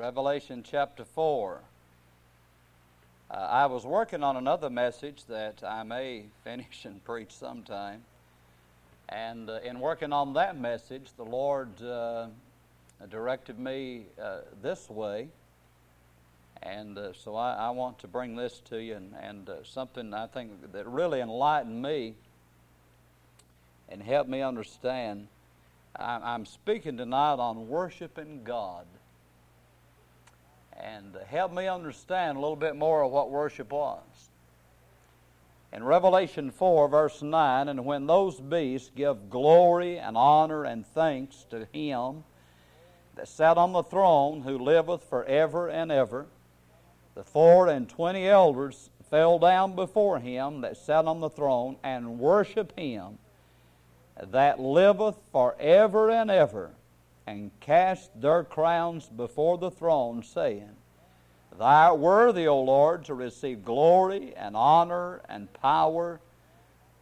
Revelation chapter 4. Uh, I was working on another message that I may finish and preach sometime. And uh, in working on that message, the Lord uh, directed me uh, this way. And uh, so I, I, want to bring this to you, and, and uh, something I think that really enlightened me and helped me understand. I'm speaking tonight on worshiping God and help me understand a little bit more of what worship was. In Revelation 4, verse 9, and when those beasts give glory and honor and thanks to him that sat on the throne, who liveth forever and ever, the four and twenty elders fell down before him that sat on the throne and worship him that liveth forever and ever and cast their crowns before the throne, saying, Thou art worthy, O Lord, to receive glory and honor and power,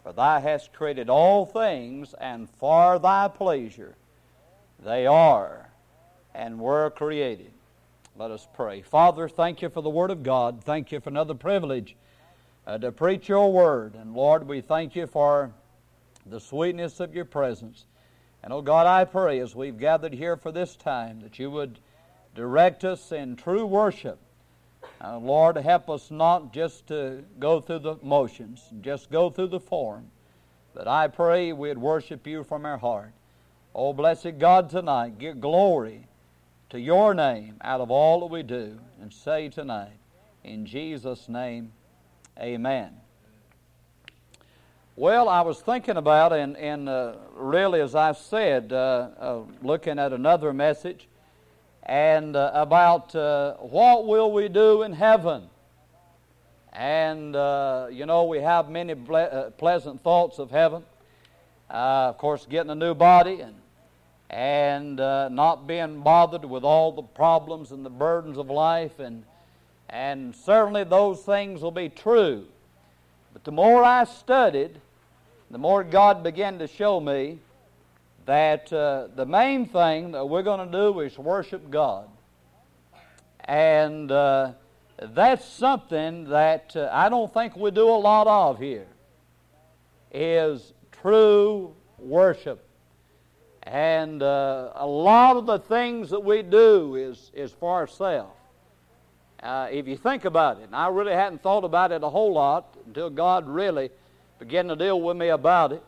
for thou hast created all things, and for thy pleasure they are and were created. Let us pray. Father, thank you for the Word of God. Thank you for another privilege uh, to preach your Word. And Lord, we thank you for the sweetness of your presence. And oh God, I pray as we've gathered here for this time that you would direct us in true worship. Uh, Lord, help us not just to go through the motions, just go through the form, but I pray we'd worship you from our heart. Oh, blessed God, tonight, give glory to your name out of all that we do, and say tonight, in Jesus' name, amen. Well, I was thinking about, and, and uh, really, as I said, uh, uh, looking at another message, and uh, about uh, what will we do in heaven. And, uh, you know, we have many ble- pleasant thoughts of heaven. of course, getting a new body and, and not being bothered with all the problems and the burdens of life. And, and certainly those things will be true. But the more I studied, the more God began to show me that uh, the main thing that we're going to do is worship God. And uh, that's something that uh, I don't think we do a lot of here, is true worship. And uh, a lot of the things that we do is, is for ourselves. Uh, if you think about it, and I really hadn't thought about it a whole lot until God really began to deal with me about it,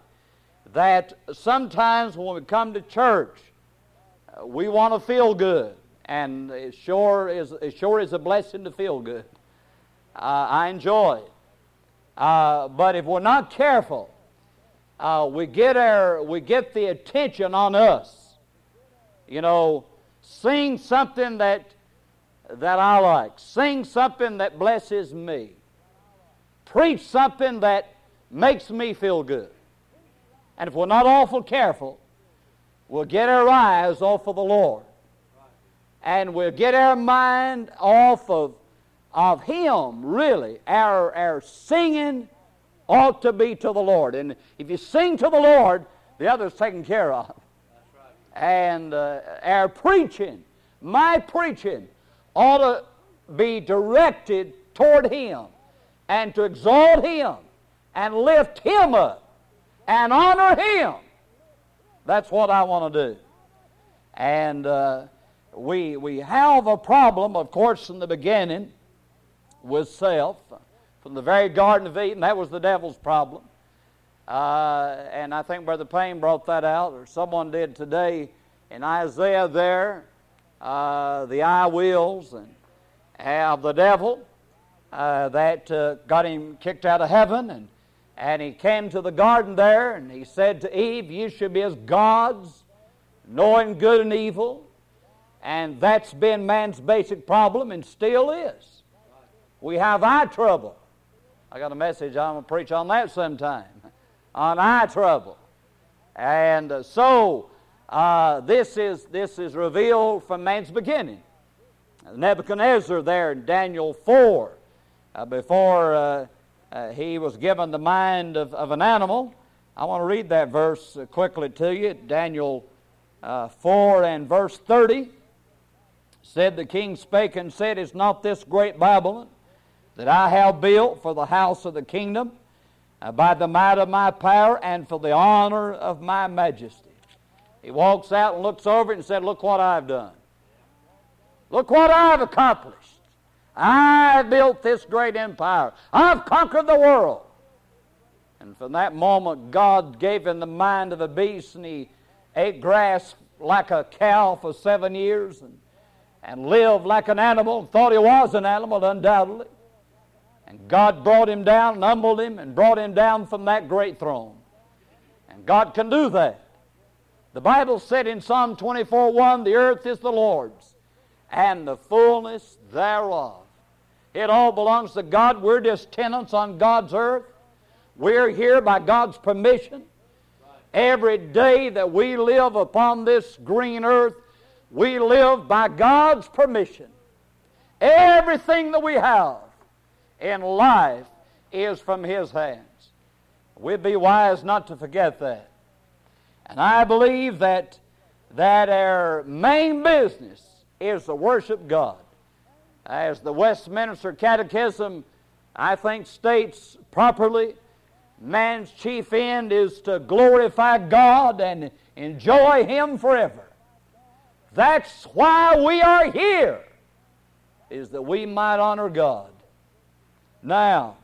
that sometimes when we come to church, uh, we want to feel good, and it sure is, it sure is a blessing to feel good. Uh, I enjoy it. Uh, but if we're not careful, uh, we get our we get the attention on us. You know, sing something that that I like. Sing something that blesses me. Preach something that makes me feel good. And if we're not awful careful, we'll get our eyes off of the Lord. And we'll get our mind off of, of Him, really. Our, our singing ought to be to the Lord. And if you sing to the Lord, the other's taken care of. And uh, our preaching, my preaching, ought to be directed toward Him and to exalt Him and lift Him up and honor Him. That's what I want to do. And uh, we, we have a problem, of course, in the beginning with self. From the very Garden of Eden, that was the devil's problem. Uh, and I think Brother Payne brought that out, or someone did today in Isaiah there, uh, the I wills and have the devil uh, that uh, got him kicked out of heaven and and he came to the garden there and he said to Eve, You should be as gods, knowing good and evil. And that's been man's basic problem and still is. We have eye trouble. I got a message, I'm going to preach on that sometime, on eye trouble. And uh, so, uh, this, is, this is revealed from man's beginning. Nebuchadnezzar there in Daniel 4, uh, before uh, he was given the mind of, of an animal. I want to read that verse uh, quickly to you Daniel uh, 4 and verse 30. said the king spake and said, Is not this great Babylon that I have built for the house of the kingdom, uh, by the might of my power and for the honor of my majesty? He walks out and looks over it and said, Look what I've done. Look what I've accomplished. I've built this great empire. I've conquered the world. And from that moment, God gave him the mind of a beast, and he ate grass like a cow for seven years and, and lived like an animal, thought he was an animal, undoubtedly. And God brought him down and humbled him and brought him down from that great throne. And God can do that. The Bible said in Psalm 24 1, The earth is the Lord's, and the fullness thereof. It all belongs to God. We're just tenants on God's earth. We're here by God's permission. Every day that we live upon this green earth, we live by God's permission. Everything that we have in life is from His hands. We'd be wise not to forget that. And I believe that, that our main business is to worship God. As the Westminster Catechism, I think, states properly, man's chief end is to glorify God and enjoy Him forever. That's why we are here, is that we might honor God. Now,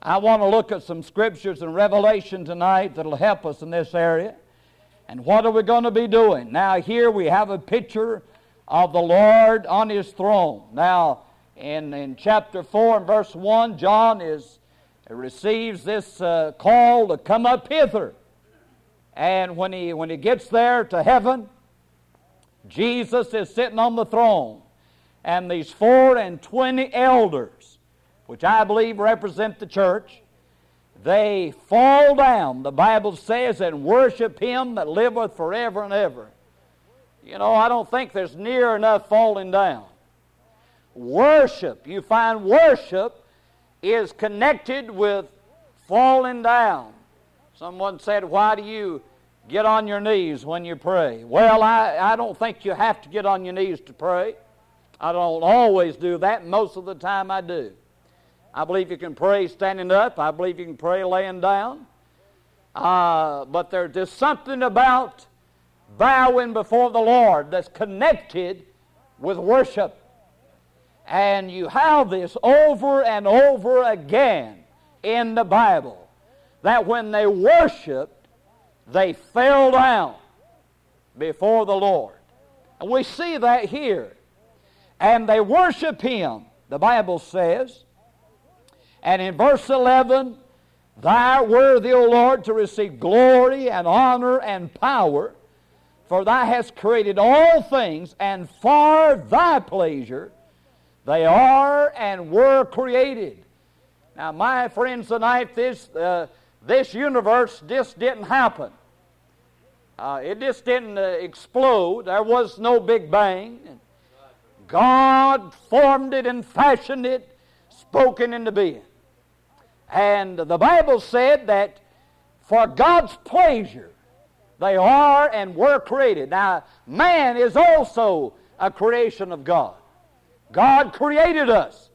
I want to look at some scriptures in Revelation tonight that'll help us in this area. And what are we going to be doing? Now, here we have a picture of the Lord on his throne. Now, in, in chapter 4 and verse 1, John is receives this uh, call to come up hither. And when he, when he gets there to heaven, Jesus is sitting on the throne. And these four and twenty elders, which I believe represent the church, they fall down, the Bible says, and worship him that liveth forever and ever. You know, I don't think there's near enough falling down. Worship, you find worship is connected with falling down. Someone said, Why do you get on your knees when you pray? Well, I, I don't think you have to get on your knees to pray. I don't always do that. Most of the time I do. I believe you can pray standing up. I believe you can pray laying down. Uh, but there's just something about bowing before the Lord that's connected with worship. And you have this over and over again in the Bible that when they worshiped, they fell down before the Lord. And we see that here. And they worship Him, the Bible says, and in verse 11, Thou worthy, O Lord, to receive glory and honor and power, for Thou hast created all things, and for Thy pleasure they are and were created. Now, my friends, tonight, this, uh, this universe just didn't happen. Uh, it just didn't uh, explode. There was no Big Bang. God formed it and fashioned it, spoken into being. And the Bible said that for God's pleasure they are and were created. Now, man is also a creation of God. God created us.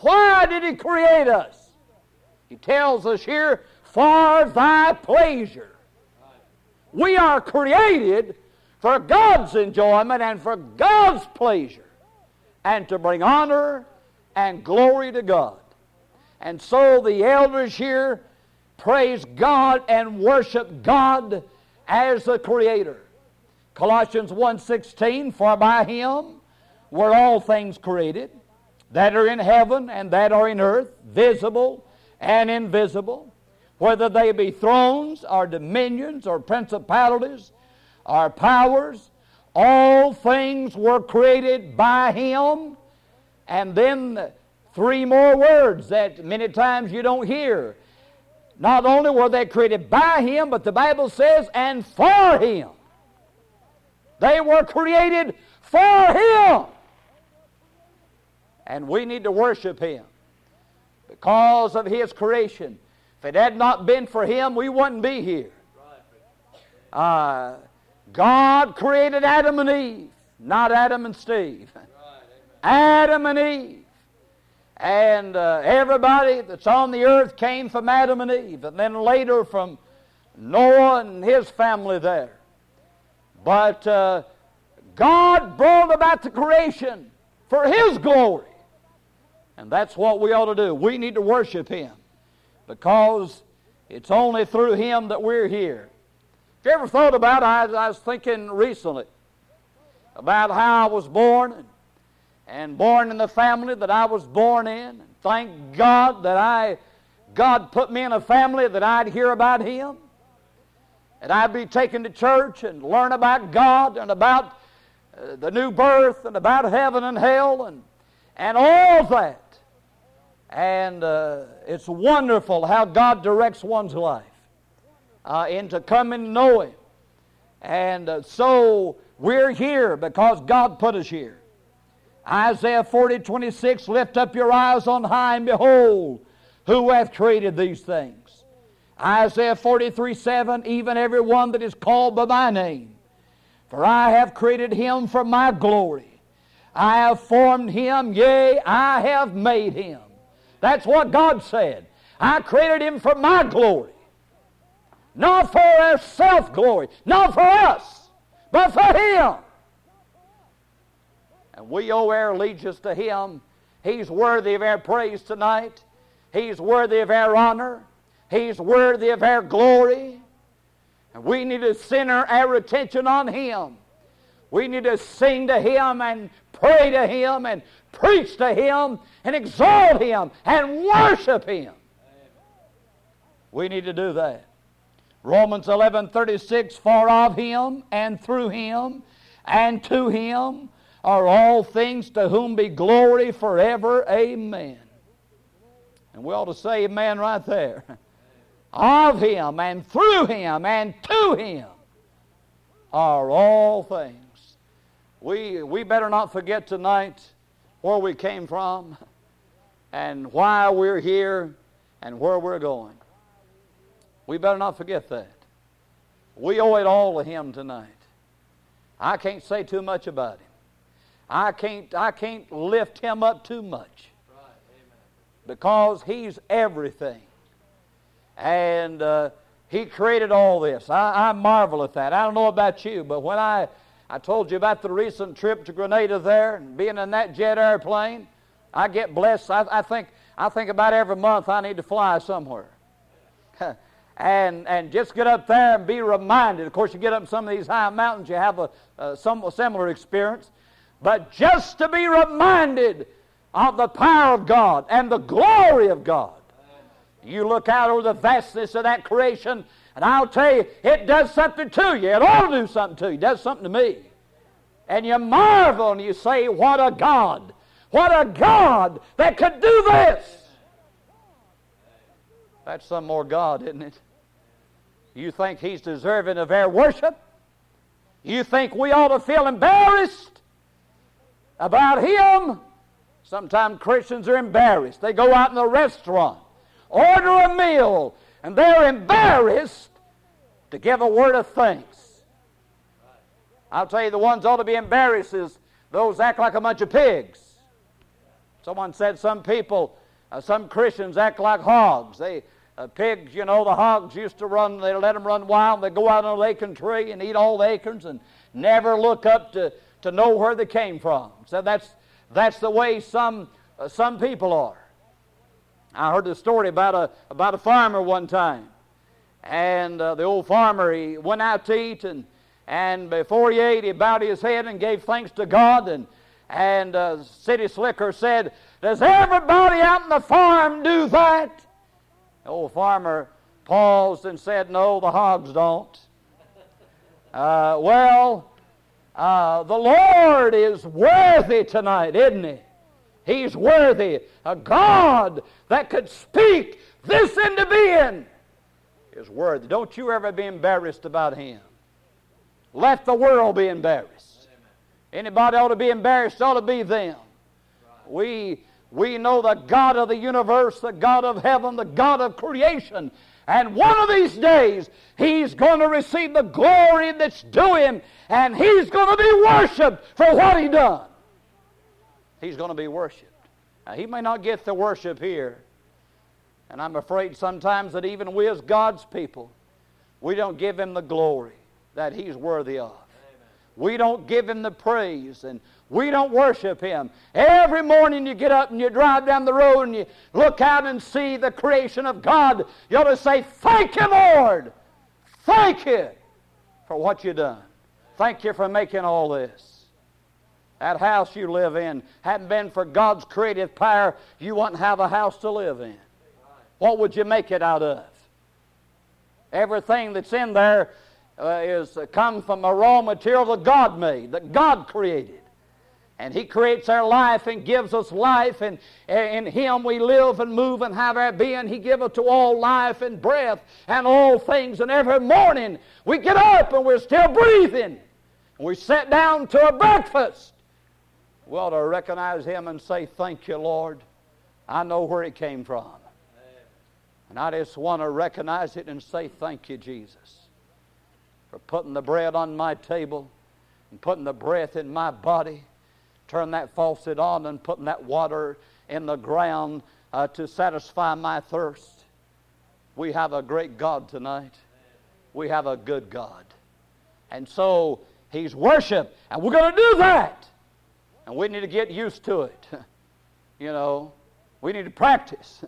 Why did He create us? He tells us here, for thy pleasure. We are created for God's enjoyment and for God's pleasure and to bring honor and glory to God. And so the elders here praise God and worship God as the creator. Colossians 1:16 for by him were all things created that are in heaven and that are in earth visible and invisible whether they be thrones or dominions or principalities or powers all things were created by him and then Three more words that many times you don't hear. Not only were they created by Him, but the Bible says, and for Him. They were created for Him. And we need to worship Him because of His creation. If it had not been for Him, we wouldn't be here. Uh, God created Adam and Eve, not Adam and Steve. Adam and Eve. And uh, everybody that's on the earth came from Adam and Eve, and then later from Noah and his family there. But uh, God brought about the creation for His glory. And that's what we ought to do. We need to worship Him because it's only through Him that we're here. Have you ever thought about? I, I was thinking recently about how I was born and, born in the family that I was born in. And thank God that I, God put me in a family that I'd hear about Him. And I'd be taken to church and learn about God and about uh, the new birth and about heaven and hell and, and all that. And uh, it's wonderful how God directs one's life uh, into coming to know Him. And uh, so we're here because God put us here. Isaiah 40, 26, lift up your eyes on high and behold who hath created these things. Isaiah 43, 7, even every one that is called by my name. For I have created him for my glory. I have formed him, yea, I have made him. That's what God said. I created him for my glory. Not for self glory, not for us, but for him. And we owe our allegiance to him. He's worthy of our praise tonight. He's worthy of our honor. He's worthy of our glory. And we need to center our attention on Him. We need to sing to Him and pray to Him and preach to Him and exalt Him and worship Him. We need to do that. Romans 11 36, for of Him and through Him and to Him are all things to whom be glory forever. Amen. And we ought to say amen right there. of him and through him and to him are all things. We, we better not forget tonight where we came from and why we're here and where we're going. We better not forget that. We owe it all to him tonight. I can't say too much about him. I can't, I can't lift him up too much because he's everything. And uh, he created all this. I, I marvel at that. I don't know about you, but when I, I told you about the recent trip to Grenada there and being in that jet airplane, I get blessed. I, I think, I think about every month I need to fly somewhere. and, and just get up there and be reminded. Of course, you get up in some of these high mountains, you have a, a some, similar experience. But just to be reminded of the power of God and the glory of God you look out over the vastness of that creation, and I'll tell you, it does something to you. It ought to do something to you. It does something to me. And you marvel and you say, What a God! What a God that could do this! That's some more God, isn't it? You think He's deserving of our worship? You think we ought to feel embarrassed about Him? Sometimes Christians are embarrassed. They go out in the restaurant order a meal, and they're embarrassed to give a word of thanks. I'll tell you, the ones ought to be embarrassed is those act like a bunch of pigs. Someone said some people, uh, some Christians act like hogs. They uh, pigs, you know, the hogs used to run. They let them run wild. They go out on an acorn tree and eat all the acorns and never look up to, to know where they came from. So that's that's the way some uh, some people are. I heard the story about a, about a farmer one time. And uh, the old farmer, he went out to eat, and, and before he ate, he bowed his head and gave thanks to God. And, and uh, City Slicker said, Does everybody out in the farm do that? The old farmer paused and said, No, the hogs don't. Uh, well, uh, the Lord is worthy tonight, isn't he? He's worthy. A God that could speak this into being is worthy. Don't you ever be embarrassed about Him. Let the world be embarrassed. Anybody ought to be embarrassed, ought to be them. We, we know the God of the universe, the God of heaven, the God of creation. And one of these days, He's going to receive the glory that's due Him, and He's going to be worshiped for what He done. he's going to be worshiped. Now, he may not get the worship here, and I'm afraid sometimes that even we as God's people, we don't give him the glory that he's worthy of. We don't give him the praise and we don't worship him. Every morning you get up and you drive down the road and you look out and see the creation of God. You ought to say, Thank you, Lord. Thank you for what you've done. Thank you for making all this. That house you live in hadn't been for God's creative power, you wouldn't have a house to live in. What would you make it out of? Everything that's in there uh, is uh, come from a raw material that God made, that God created. And He creates our life and gives us life, and in Him we live and move and have our being. He giveth to all life and breath and all things. And every morning we get up and we're still breathing. We sit down to a breakfast. We ought to recognize Him and say, Thank you, Lord. I know where it came from. And I just want to recognize it and say, Thank you, Jesus for putting the bread on my table and putting the breath in my body, turn that faucet on and putting that water in the ground uh, to satisfy my thirst. We have a great God tonight. We have a good God. And so He's worship, and we're going to do that. And we need to get used to it. you know, we need to practice.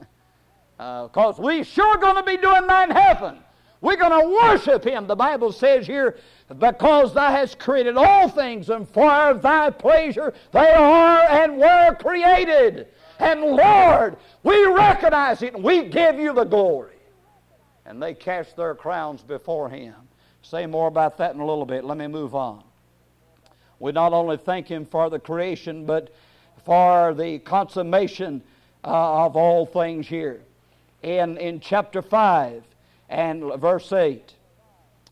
Because uh, we sure going to be doing that in heaven. We're going to worship Him. The Bible says here, because Thou hast created all things, and for Thy pleasure they are and were created. And Lord, we recognize it and we give you the glory. And they cast their crowns before Him. Say more about that in a little bit. Let me move on. We not only thank Him for the creation, but for the consummation uh, of all things here. In, in chapter 5, and verse 8.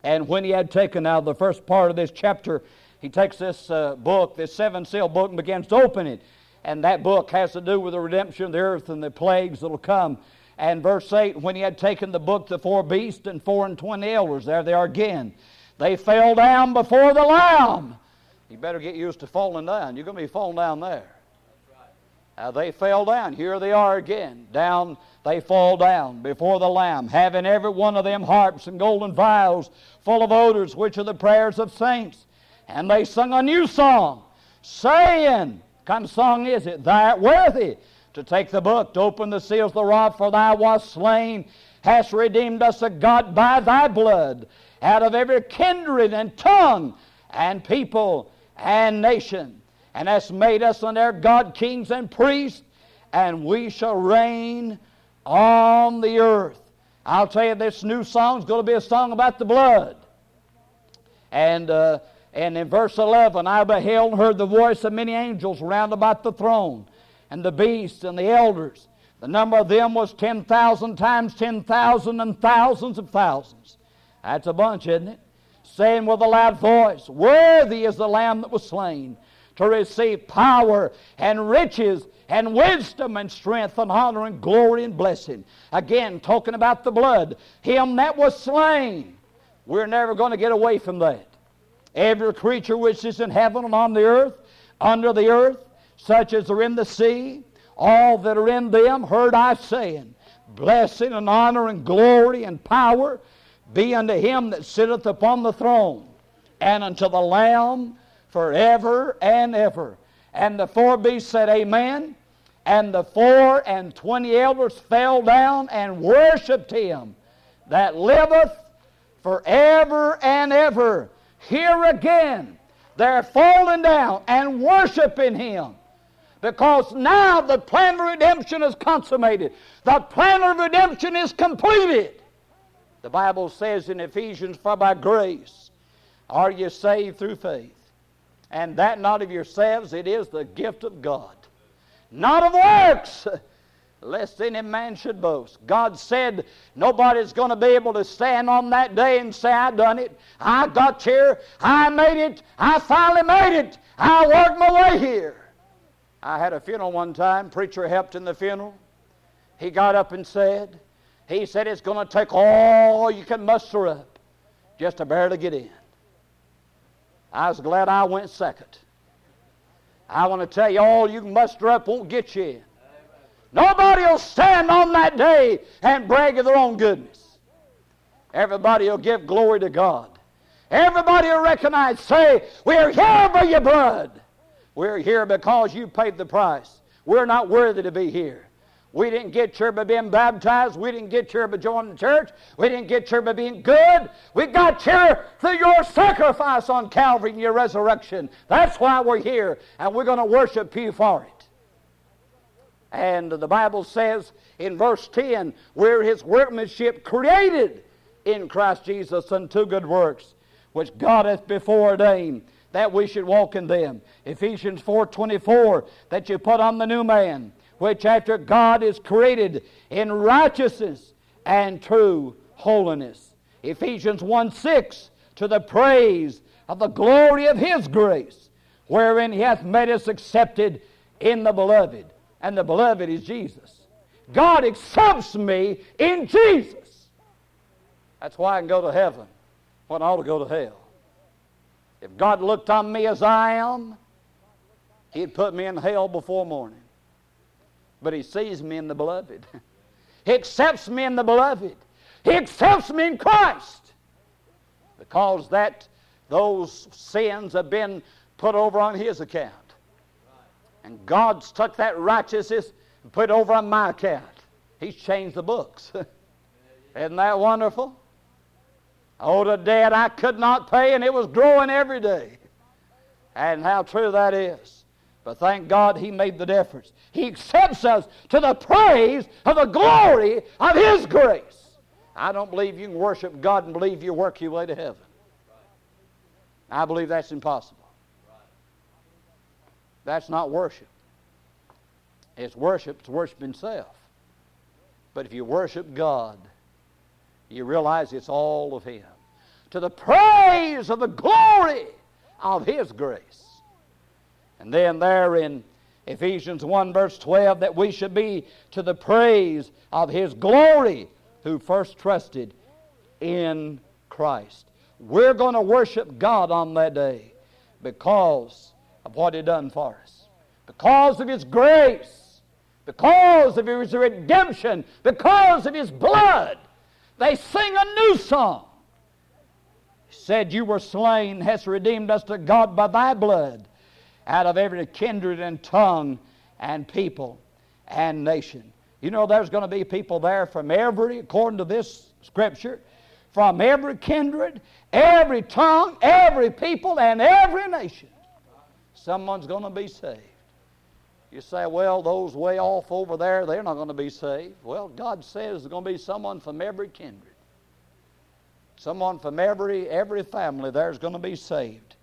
And when he had taken out the first part of this chapter, he takes this uh, book, this seven seal book, and begins to open it. And that book has to do with the redemption of the earth and the plagues that will come. And verse 8, when he had taken the book, the four beasts and four and twenty elders, there they are again. They fell down before the Lamb. You better get used to falling down. You're going to be falling down there. Now they fell down. Here they are again, down they fall down before the Lamb, having every one of them harps and golden vials full of odors, which are the prayers of saints. And they sung a new song, saying, of song is it? Thou art worthy to take the book, to open the seals of the rod, for thou wast slain, hast redeemed us of God by thy blood, out of every kindred and tongue and people and nation, and hast made us unto our God kings and priests, and we shall reign on the earth. I'll tell you, this new song is going to be a song about the blood. And, uh, and in verse 11, I beheld and heard the voice of many angels round about the throne, and the beasts and the elders. The number of them was 10,000 times 10,000 and thousands of thousands. That's a bunch, isn't it? Saying with a loud voice, Worthy is the Lamb that was slain to receive power and riches and wisdom and strength and honor and glory and blessing. Again, talking about the blood, him that was slain. We're never going to get away from that. Every creature which is in heaven and on the earth, under the earth, such as are in the sea, all that are in them, heard I saying, Blessing and honor and glory and power be unto him that sitteth upon the throne, and unto the Lamb forever and ever. And the four beasts said, Amen. And the four and twenty elders fell down and worshipped him that liveth forever and ever. Here again, they're falling down and worshiping him. Because now the plan of redemption is consummated. The plan of redemption is completed. The Bible says in Ephesians, For by grace are you saved through faith and that not of yourselves, it is the gift of God. Not of works, lest any man should boast. God said nobody's going to be able to stand on that day and say, I done it. I got here. I made it. I finally made it. I worked my way here. I had a funeral one time. Preacher helped in the funeral. He got up and said, he said it's going to take all you can muster up just to barely get in. I was glad I went second. I want to tell you, all you can muster up won't get you in. Nobody will stand on that day and brag of their own goodness. Everybody will give glory to God. Everybody will recognize, say, We're here by your blood. We're here because you paid the price. We're not worthy to be here. We didn't get here by being baptized. We didn't get here by joining the church. We didn't get here by being good. We got here through your sacrifice on Calvary and your resurrection. That's why we're here, and we're going to worship you for it. And the Bible says in verse 10, we're his workmanship created in Christ Jesus unto good works, which God hath before ordained that we should walk in them. Ephesians 4:24, that you put on the new man, which after God is created in righteousness and true holiness. Ephesians 1 6, to the praise of the glory of his grace, wherein he hath made us accepted in the beloved and the beloved is Jesus. God accepts me in Jesus. That's why I can go to heaven when I ought to go to hell. If God looked on me as I am, He'd put me in hell before morning. But He sees me in the beloved. He accepts me in the beloved. He accepts me in Christ. Because that those sins have been put over on His account. And God's took that righteousness and put it over on my account. He's changed the books. Isn't that wonderful? Oh, the debt I could not pay, and it was growing every day. And how true that is. But thank God He made the difference. He accepts us to the praise of the glory of His grace. I don't believe you can worship God and believe you work your way to heaven. I believe that's impossible. That's not worship. It's worship, it's worshiping self. But if you worship God, you realize it's all of Him. To the praise of the glory of His grace. And then there in Ephesians 1, verse 12, that we should be to the praise of His glory who first trusted in Christ. We're going to worship God on that day because of what He done for us. Because of His grace, because of His redemption, because of His blood, they sing a new song. He said, You were slain, hast redeemed us to God by thy blood, out of every kindred and tongue and people and nation. You know, there's going to be people there from every, according to this scripture, from every kindred, every tongue, every people, and every nation someone's going to be saved. You say, well, those way off over there, they're not going to be saved. Well, God says there's going to be someone from every kindred. Someone from every, every family there's going to be saved.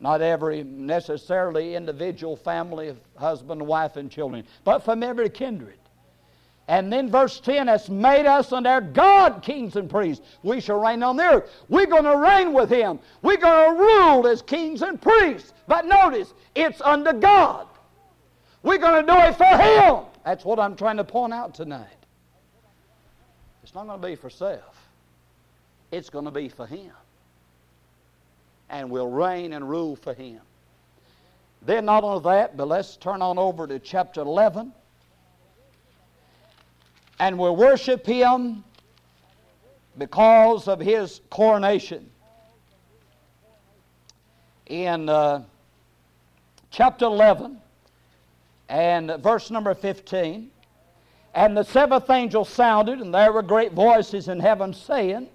Not every necessarily individual family of husband, wife, and children, but from every kindred. And then verse 10 has made us unto our God kings and priests. We shall reign on the earth. We're going to reign with Him. We're going to rule as kings and priests. But notice, it's under God. We're going to do it for Him. That's what I'm trying to point out tonight. It's not going to be for self, it's going to be for Him. And we'll reign and rule for Him. Then, not only that, but let's turn on over to chapter 11 and we'll worship him because of his coronation. In uh, chapter 11 and verse number 15, and the seventh angel sounded, and there were great voices in heaven saying,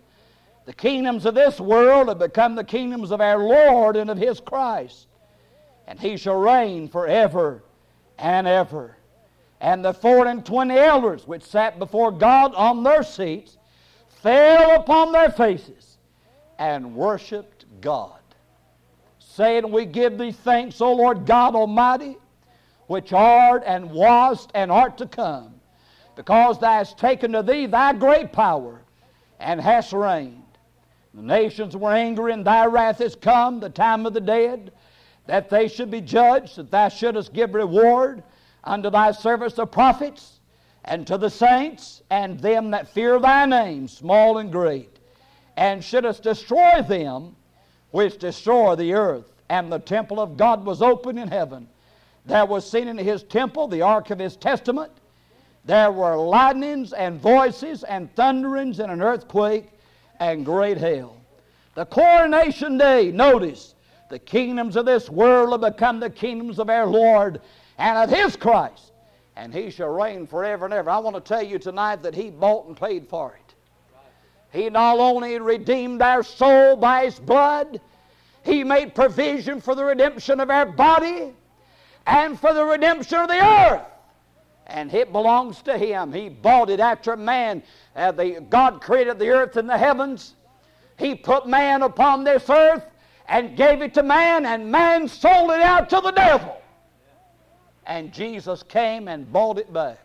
The kingdoms of this world have become the kingdoms of our Lord and of his Christ, and he shall reign forever and ever. And the four and twenty elders which sat before God on their seats fell upon their faces and worshiped God, saying, We give thee thanks, O Lord God Almighty, which art and wast and art to come, because thou hast taken to thee thy great power and hast reigned. The nations were angry, and thy wrath is come, the time of the dead, that they should be judged, that thou shouldest give reward unto thy servants the prophets, and to the saints, and them that fear thy name, small and great, and shouldest destroy them which destroy the earth. And the temple of God was open in heaven, There was seen in his temple the ark of his testament. There were lightnings and voices and thunderings and an earthquake and great hail. The coronation day, notice, the kingdoms of this world have become the kingdoms of our Lord and of his Christ, and he shall reign forever and ever. I want to tell you tonight that he bought and paid for it. He not only redeemed our soul by his blood, he made provision for the redemption of our body and for the redemption of the earth. And it belongs to him. He bought it after man. Uh, the, God created the earth and the heavens. He put man upon this earth and gave it to man, and man sold it out to the devil. And Jesus came and bought it back.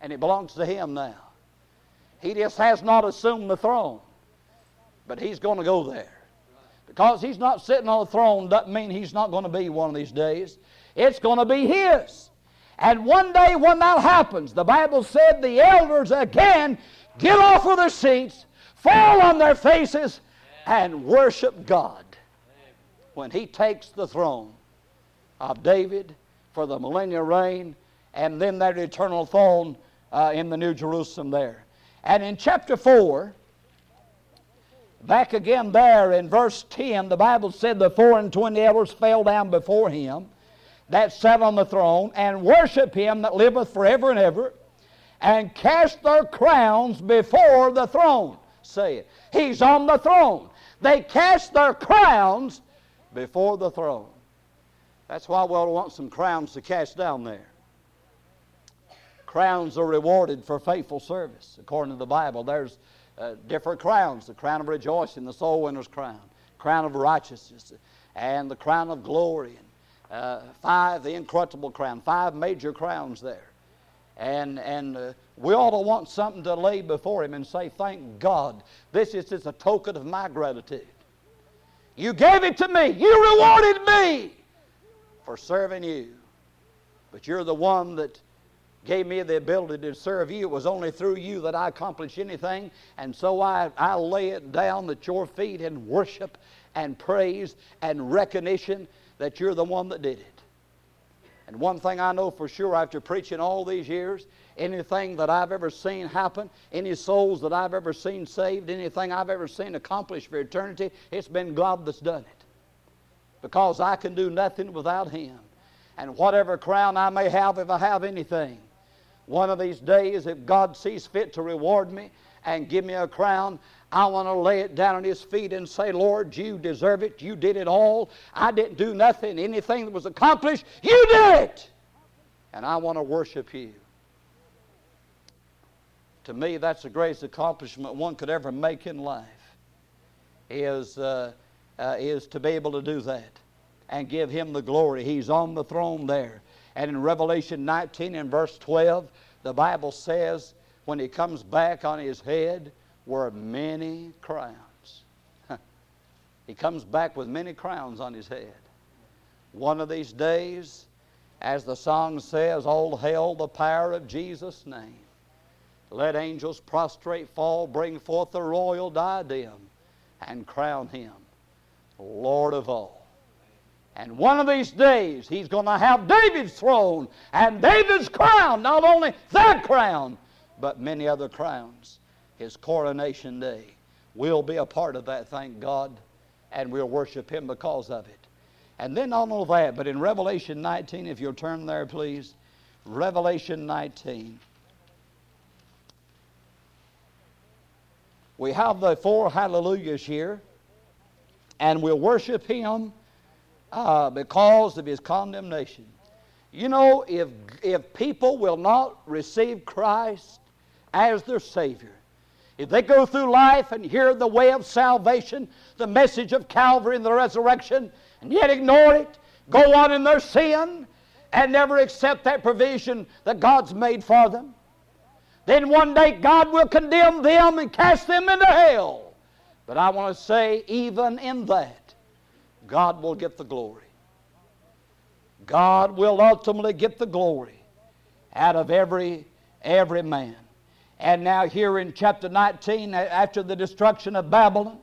And it belongs to him now. He just has not assumed the throne, but he's going to go there. Because he's not sitting on the throne doesn't mean he's not going to be one of these days. It's going to be his. And one day when that happens, the Bible said the elders again get off of their seats, fall on their faces, and worship God when he takes the throne of David for the millennial reign and then that eternal throne uh, in the New Jerusalem there. And in chapter 4, back again there in verse 10, the Bible said the four and twenty elders fell down before him that sat on the throne and worship him that liveth forever and ever and cast their crowns before the throne. Say it. He's on the throne. They cast their crowns before the throne. That's why we'll want some crowns to cast down there. Crowns are rewarded for faithful service. According to the Bible, there's uh, different crowns the crown of rejoicing, the soul winner's crown, crown of righteousness, and the crown of glory. Uh, five, the incorruptible crown, five major crowns there. And, and uh, we ought to want something to lay before Him and say, Thank God, this is just a token of my gratitude. You gave it to me, you rewarded me for serving you. But you're the one that gave me the ability to serve you. It was only through you that I accomplished anything. And so I, I lay it down at your feet in worship and praise and recognition that you're the one that did it. And one thing I know for sure after preaching all these years, anything that I've ever seen happen, any souls that I've ever seen saved, anything I've ever seen accomplished for eternity, it's been God that's done it. Because I can do nothing without Him. And whatever crown I may have, if I have anything, one of these days, if God sees fit to reward me and give me a crown, I want to lay it down at His feet and say, Lord, you deserve it. You did it all. I didn't do nothing. Anything that was accomplished, you did it. And I want to worship you. To me, that's the greatest accomplishment one could ever make in life, is, uh, uh, is to be able to do that and give Him the glory. He's on the throne there. And in Revelation 19 and verse 12, the Bible says, when He comes back on His head, were many crowns. he comes back with many crowns on his head. One of these days, as the song says, All hail the power of Jesus' name. Let angels prostrate fall, bring forth the royal diadem, and crown him Lord of all. And one of these days, he's going to have David's throne and David's crown, not only that crown, but many other crowns his coronation day. We'll be a part of that, thank God, and we'll worship him because of it. And then not only that, but in Revelation 19, if you'll turn there, please. Revelation 19. We have the four hallelujahs here, and we'll worship him uh, because of his condemnation. You know, if, if people will not receive Christ as their Savior, if they go through life and hear the way of salvation, the message of Calvary and the resurrection, and yet ignore it, go on in their sin, and never accept that provision that God's made for them, then one day God will condemn them and cast them into hell. But I want to say, even in that, God will get the glory. God will ultimately get the glory out of every every man. And now, here in chapter 19, after the destruction of Babylon,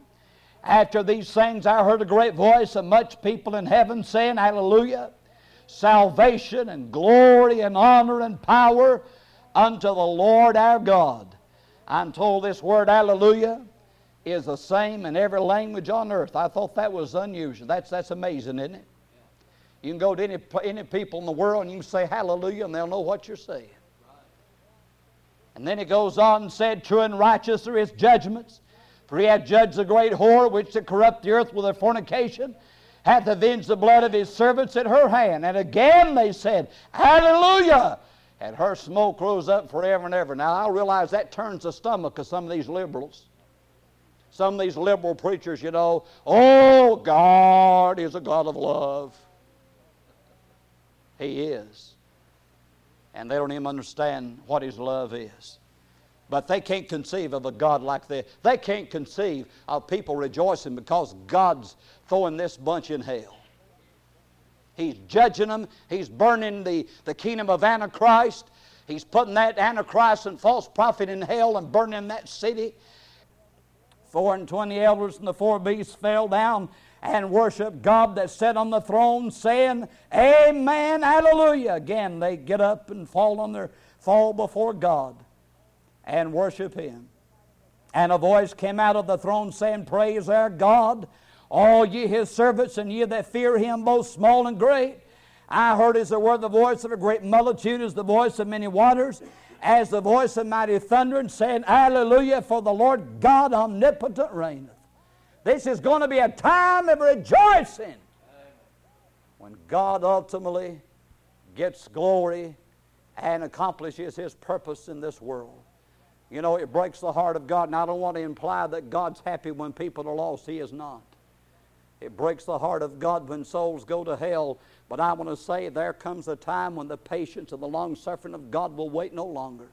after these things, I heard a great voice of much people in heaven saying, Hallelujah. salvation and glory and honor and power unto the Lord our God. I'm told this word hallelujah is the same in every language on earth. I thought that was unusual. That's, that's amazing, isn't it? You can go to any, any people in the world and you can say hallelujah and they'll know what you're saying. And then he goes on and said, True and righteous are his judgments. For he hath judged the great whore which did corrupt the earth with her fornication, hath avenged the blood of his servants at her hand. And again they said, Hallelujah! And her smoke rose up forever and ever. Now I realize that turns the stomach of some of these liberals. Some of these liberal preachers, you know, oh, God is a God of love. He is. And they don't even understand what His love is. But they can't conceive of a God like this. They can't conceive of people rejoicing because God's throwing this bunch in hell. He's judging them. He's burning the, the kingdom of Antichrist. He's putting that Antichrist and false prophet in hell and burning that city. Four and twenty elders and the four beasts fell down and worship God that sat on the throne, saying, Amen, hallelujah. Again, they get up and fall on their fall before God and worship Him. And a voice came out of the throne saying, Praise our God, all ye his servants, and ye that fear him, both small and great. I heard as it were the voice of a great multitude, as the voice of many waters, as the voice of mighty thunder, and saying, Hallelujah, for the Lord God omnipotent reigneth. This is going to be a time of rejoicing when God ultimately gets glory and accomplishes his purpose in this world. You know, it breaks the heart of God, and I don't want to imply that God's happy when people are lost. He is not. It breaks the heart of God when souls go to hell. But I want to say there comes a time when the patience and the long suffering of God will wait no longer.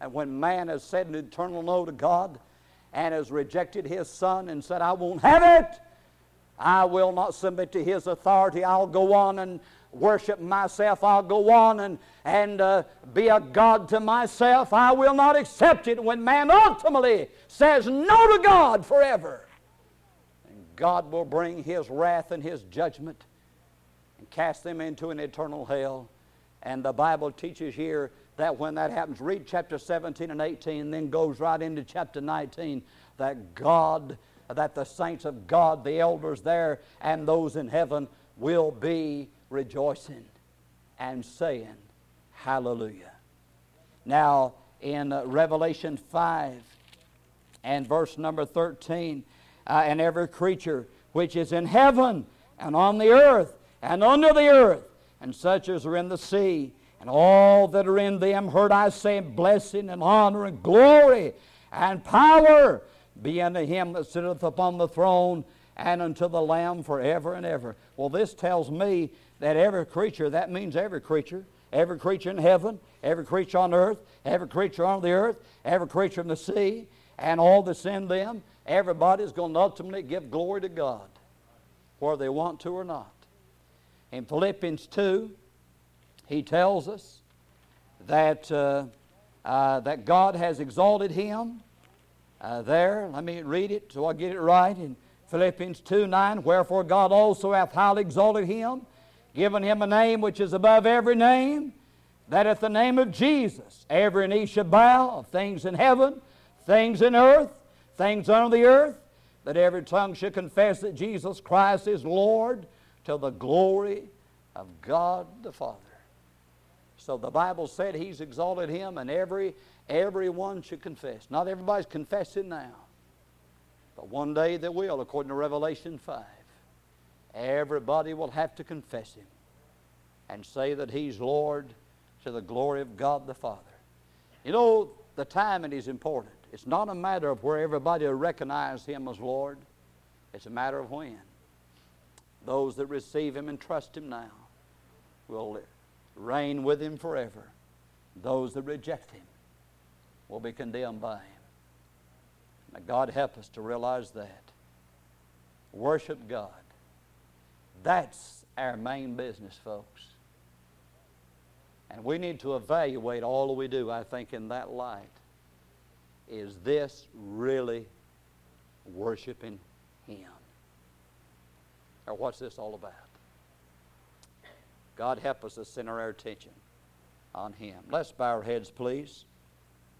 And when man has said an eternal no to God and has rejected his son and said, I won't have it, I will not submit to his authority. I'll go on and worship myself. I'll go on and, and uh, be a God to myself. I will not accept it when man ultimately says no to God forever. And God will bring His wrath and His judgment and cast them into an eternal hell. And the Bible teaches here that when that happens, read chapter 17 and 18, then goes right into chapter 19, that God, that the saints of God, the elders there, and those in heaven will be rejoicing and saying, Hallelujah. Now, in uh, Revelation 5 and verse number 13, uh, and every creature which is in heaven and on the earth and under the earth, and such as are in the sea, and all that are in them, heard I say, blessing and honor and glory and power be unto him that sitteth upon the throne and unto the Lamb forever and ever. Well, this tells me that every creature, that means every creature, every creature in heaven, every creature on earth, every creature on the earth, every creature in the sea, and all that's in them, Everybody's going to ultimately give glory to God, whether they want to or not. In Philippians 2, he tells us that, uh, uh, that God has exalted him. Uh, there, let me read it so I get it right. In Philippians 2 9, wherefore God also hath highly exalted him, given him a name which is above every name, that at the name of Jesus every knee should bow of things in heaven, things in earth, things on the earth, that every tongue should confess that Jesus Christ is Lord to the glory of God the Father. So the Bible said He's exalted Him, and every everyone should confess. Not everybody's confessing now, but one day they will, according to Revelation 5. Everybody will have to confess Him and say that He's Lord to the glory of God the Father. You know, the timing is important. It's not a matter of where everybody will recognize Him as Lord, it's a matter of when. Those that receive Him and trust Him now will reign with Him forever. Those that reject Him will be condemned by Him. May God help us to realize that. Worship God. That's our main business, folks. And we need to evaluate all that we do, I think, in that light is this really worshiping Him? Or what's this all about? God help us to center our attention on Him. Let's bow our heads, please.